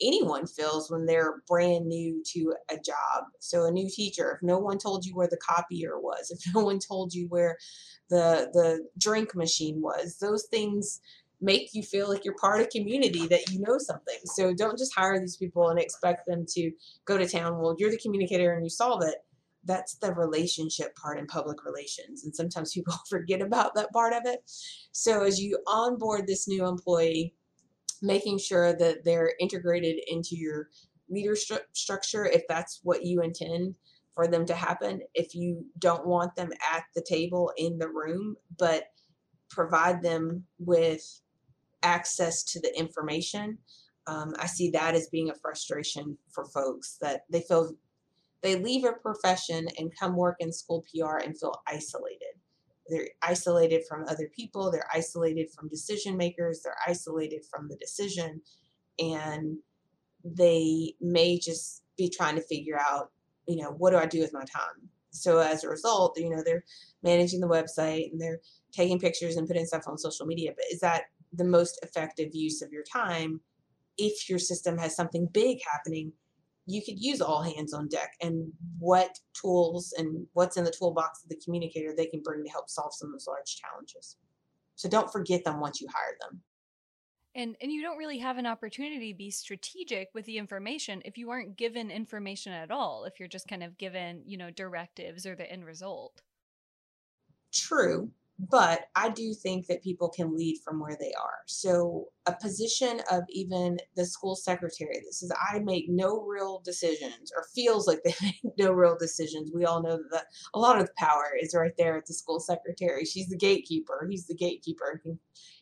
[SPEAKER 3] anyone feels when they're brand new to a job. So a new teacher, if no one told you where the copier was, if no one told you where the the drink machine was, those things make you feel like you're part of community that you know something. So don't just hire these people and expect them to go to town. Well, you're the communicator and you solve it. That's the relationship part in public relations. And sometimes people forget about that part of it. So as you onboard this new employee, making sure that they're integrated into your leadership structure if that's what you intend for them to happen. If you don't want them at the table in the room, but provide them with access to the information. Um, I see that as being a frustration for folks that they feel they leave a profession and come work in school PR and feel isolated they're isolated from other people they're isolated from decision makers they're isolated from the decision and they may just be trying to figure out you know what do i do with my time? So as a result you know they're managing the website and they're taking pictures and putting stuff on social media but is that the most effective use of your time if your system has something big happening you could use all hands on deck and what tools and what's in the toolbox of the communicator they can bring to help solve some of those large challenges. So don't forget them once you hire them.
[SPEAKER 2] And and you don't really have an opportunity to be strategic with the information if you aren't given information at all, if you're just kind of given, you know, directives or the end result.
[SPEAKER 3] True. But I do think that people can lead from where they are. So, a position of even the school secretary that says, I make no real decisions or feels like they make no real decisions. We all know that a lot of the power is right there at the school secretary. She's the gatekeeper, he's the gatekeeper, can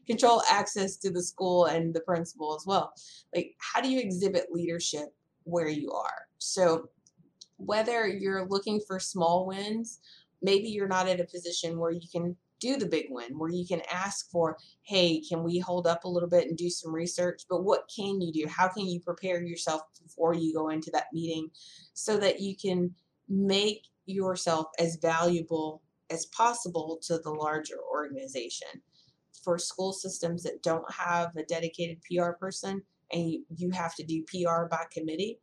[SPEAKER 3] control access to the school and the principal as well. Like, how do you exhibit leadership where you are? So, whether you're looking for small wins, maybe you're not at a position where you can do the big win where you can ask for hey can we hold up a little bit and do some research? But what can you do? How can you prepare yourself before you go into that meeting so that you can make yourself as valuable as possible to the larger organization? For school systems that don't have a dedicated PR person and you have to do PR by committee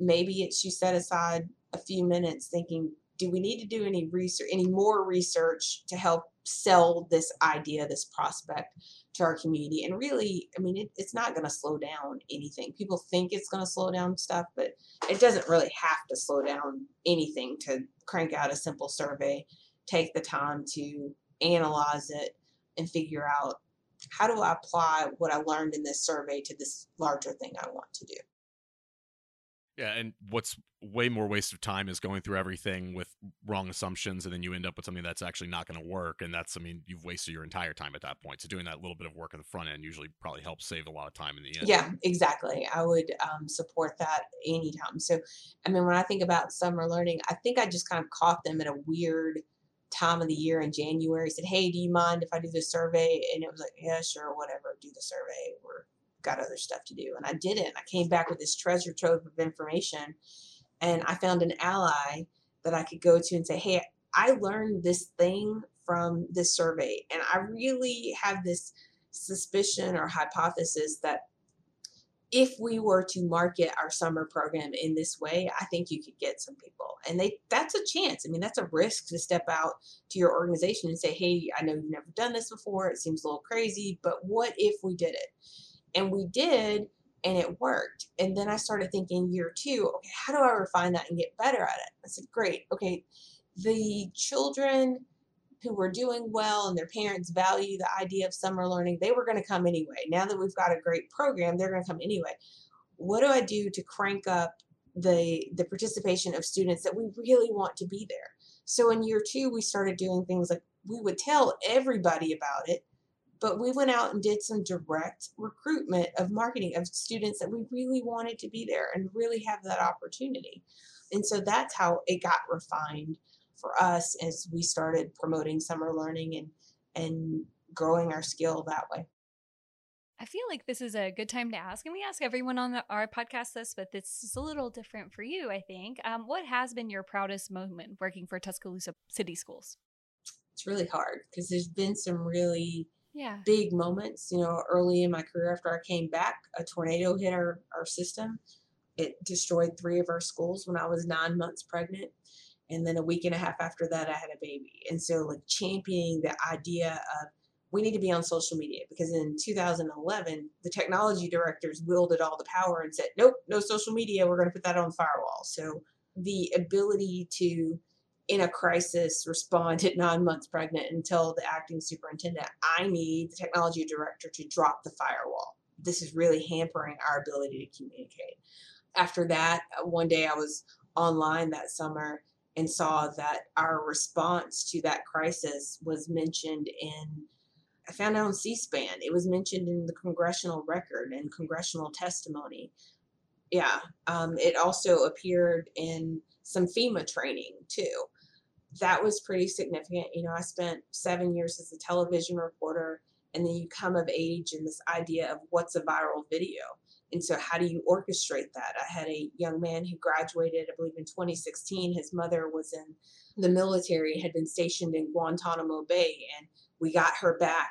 [SPEAKER 3] maybe it's you set aside a few minutes thinking do we need to do any research any more research to help sell this idea, this prospect to our community. And really, I mean, it, it's not going to slow down anything. People think it's going to slow down stuff, but it doesn't really have to slow down anything to crank out a simple survey, take the time to analyze it and figure out how do I apply what I learned in this survey to this larger thing I want to do.
[SPEAKER 4] Yeah, and what's way more waste of time is going through everything with wrong assumptions, and then you end up with something that's actually not going to work. And that's, I mean, you've wasted your entire time at that point. So doing that little bit of work in the front end usually probably helps save a lot of time in the end.
[SPEAKER 3] Yeah, exactly. I would um, support that anytime. So, I mean, when I think about summer learning, I think I just kind of caught them at a weird time of the year in January. Said, "Hey, do you mind if I do this survey?" And it was like, "Yeah, sure, whatever. Do the survey. We're got other stuff to do. And I didn't. I came back with this treasure trove of information and I found an ally that I could go to and say, hey, I learned this thing from this survey. And I really have this suspicion or hypothesis that if we were to market our summer program in this way, I think you could get some people. And they that's a chance. I mean, that's a risk to step out to your organization and say, "Hey, I know you've never done this before. It seems a little crazy, but what if we did it?" And we did, and it worked. And then I started thinking year two, okay, how do I refine that and get better at it? I said, great, okay, the children who were doing well and their parents value the idea of summer learning, they were going to come anyway. Now that we've got a great program, they're going to come anyway. What do I do to crank up the the participation of students that we really want to be there? So in year 2 we started doing things like we would tell everybody about it but we went out and did some direct recruitment of marketing of students that we really wanted to be there and really have that opportunity. And so that's how it got refined for us as we started promoting summer learning and and growing our skill that way.
[SPEAKER 2] I feel like this is a good time to ask, and we ask everyone on the, our podcast this, but this is a little different for you, I think. Um, what has been your proudest moment working for Tuscaloosa City Schools?
[SPEAKER 3] It's really hard because there's been some really
[SPEAKER 2] yeah.
[SPEAKER 3] big moments. You know, early in my career after I came back, a tornado hit our, our system. It destroyed three of our schools when I was nine months pregnant. And then a week and a half after that, I had a baby. And so, like, championing the idea of we need to be on social media because in 2011, the technology directors wielded all the power and said, nope, no social media. We're going to put that on firewall. So, the ability to in a crisis respond at nine months pregnant and tell the acting superintendent, I need the technology director to drop the firewall. This is really hampering our ability to communicate. After that, uh, one day I was online that summer and saw that our response to that crisis was mentioned in I found out on C-SPAN. It was mentioned in the congressional record and congressional testimony. Yeah, um, it also appeared in some FEMA training too. That was pretty significant. You know, I spent seven years as a television reporter, and then you come of age in this idea of what's a viral video. And so, how do you orchestrate that? I had a young man who graduated, I believe, in 2016. His mother was in the military, had been stationed in Guantanamo Bay, and we got her back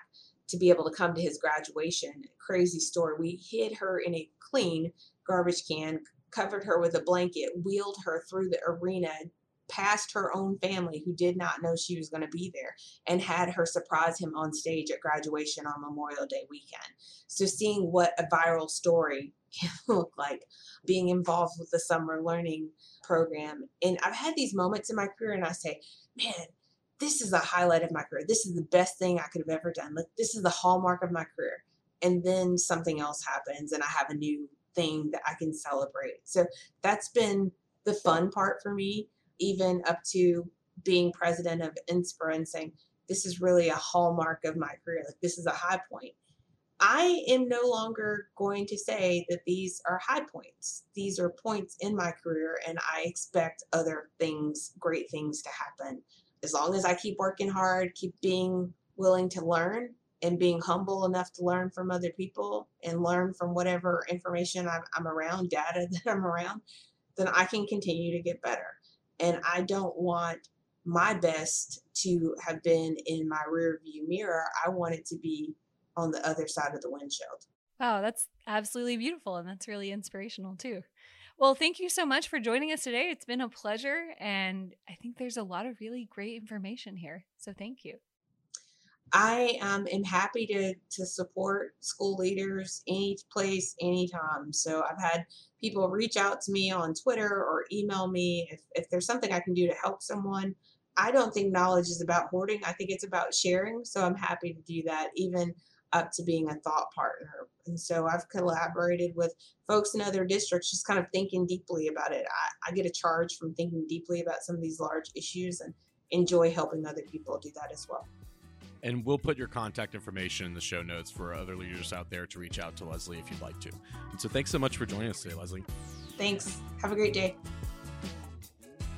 [SPEAKER 3] to be able to come to his graduation. Crazy story. We hid her in a clean garbage can, covered her with a blanket, wheeled her through the arena, past her own family who did not know she was going to be there and had her surprise him on stage at graduation on Memorial Day weekend. So, seeing what a viral story can look like, being involved with the summer learning program. And I've had these moments in my career and I say, man, this is the highlight of my career. This is the best thing I could have ever done. Like this is the hallmark of my career. And then something else happens and I have a new thing that I can celebrate. So that's been the fun part for me, even up to being president of NSPRA and saying, this is really a hallmark of my career. Like this is a high point. I am no longer going to say that these are high points. These are points in my career, and I expect other things, great things to happen. As long as I keep working hard, keep being willing to learn, and being humble enough to learn from other people and learn from whatever information I'm, I'm around, data that I'm around, then I can continue to get better. And I don't want my best to have been in my rear view mirror. I want it to be on the other side of the windshield.
[SPEAKER 2] Wow, that's absolutely beautiful. And that's really inspirational too. Well, thank you so much for joining us today. It's been a pleasure. And I think there's a lot of really great information here. So thank you.
[SPEAKER 3] I um, am happy to, to support school leaders any place, anytime. So I've had people reach out to me on Twitter or email me if, if there's something I can do to help someone. I don't think knowledge is about hoarding. I think it's about sharing. So I'm happy to do that, even up to being a thought partner. And so I've collaborated with folks in other districts, just kind of thinking deeply about it. I, I get a charge from thinking deeply about some of these large issues and enjoy helping other people do that as well.
[SPEAKER 4] And we'll put your contact information in the show notes for other leaders out there to reach out to Lesley if you'd like to. And so thanks so much for joining us today, Lesley.
[SPEAKER 3] Thanks. Have a great day.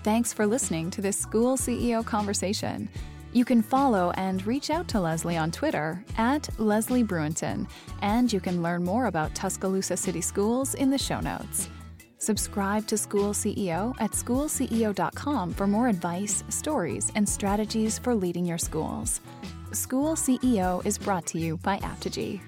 [SPEAKER 1] Thanks for listening to this school CEO conversation. You can follow and reach out to Leslie on Twitter at Lesley Bruinton, and you can learn more about Tuscaloosa City Schools in the show notes. Subscribe to School CEO at schoolceo.com for more advice, stories, and strategies for leading your schools. School CEO is brought to you by Apogee.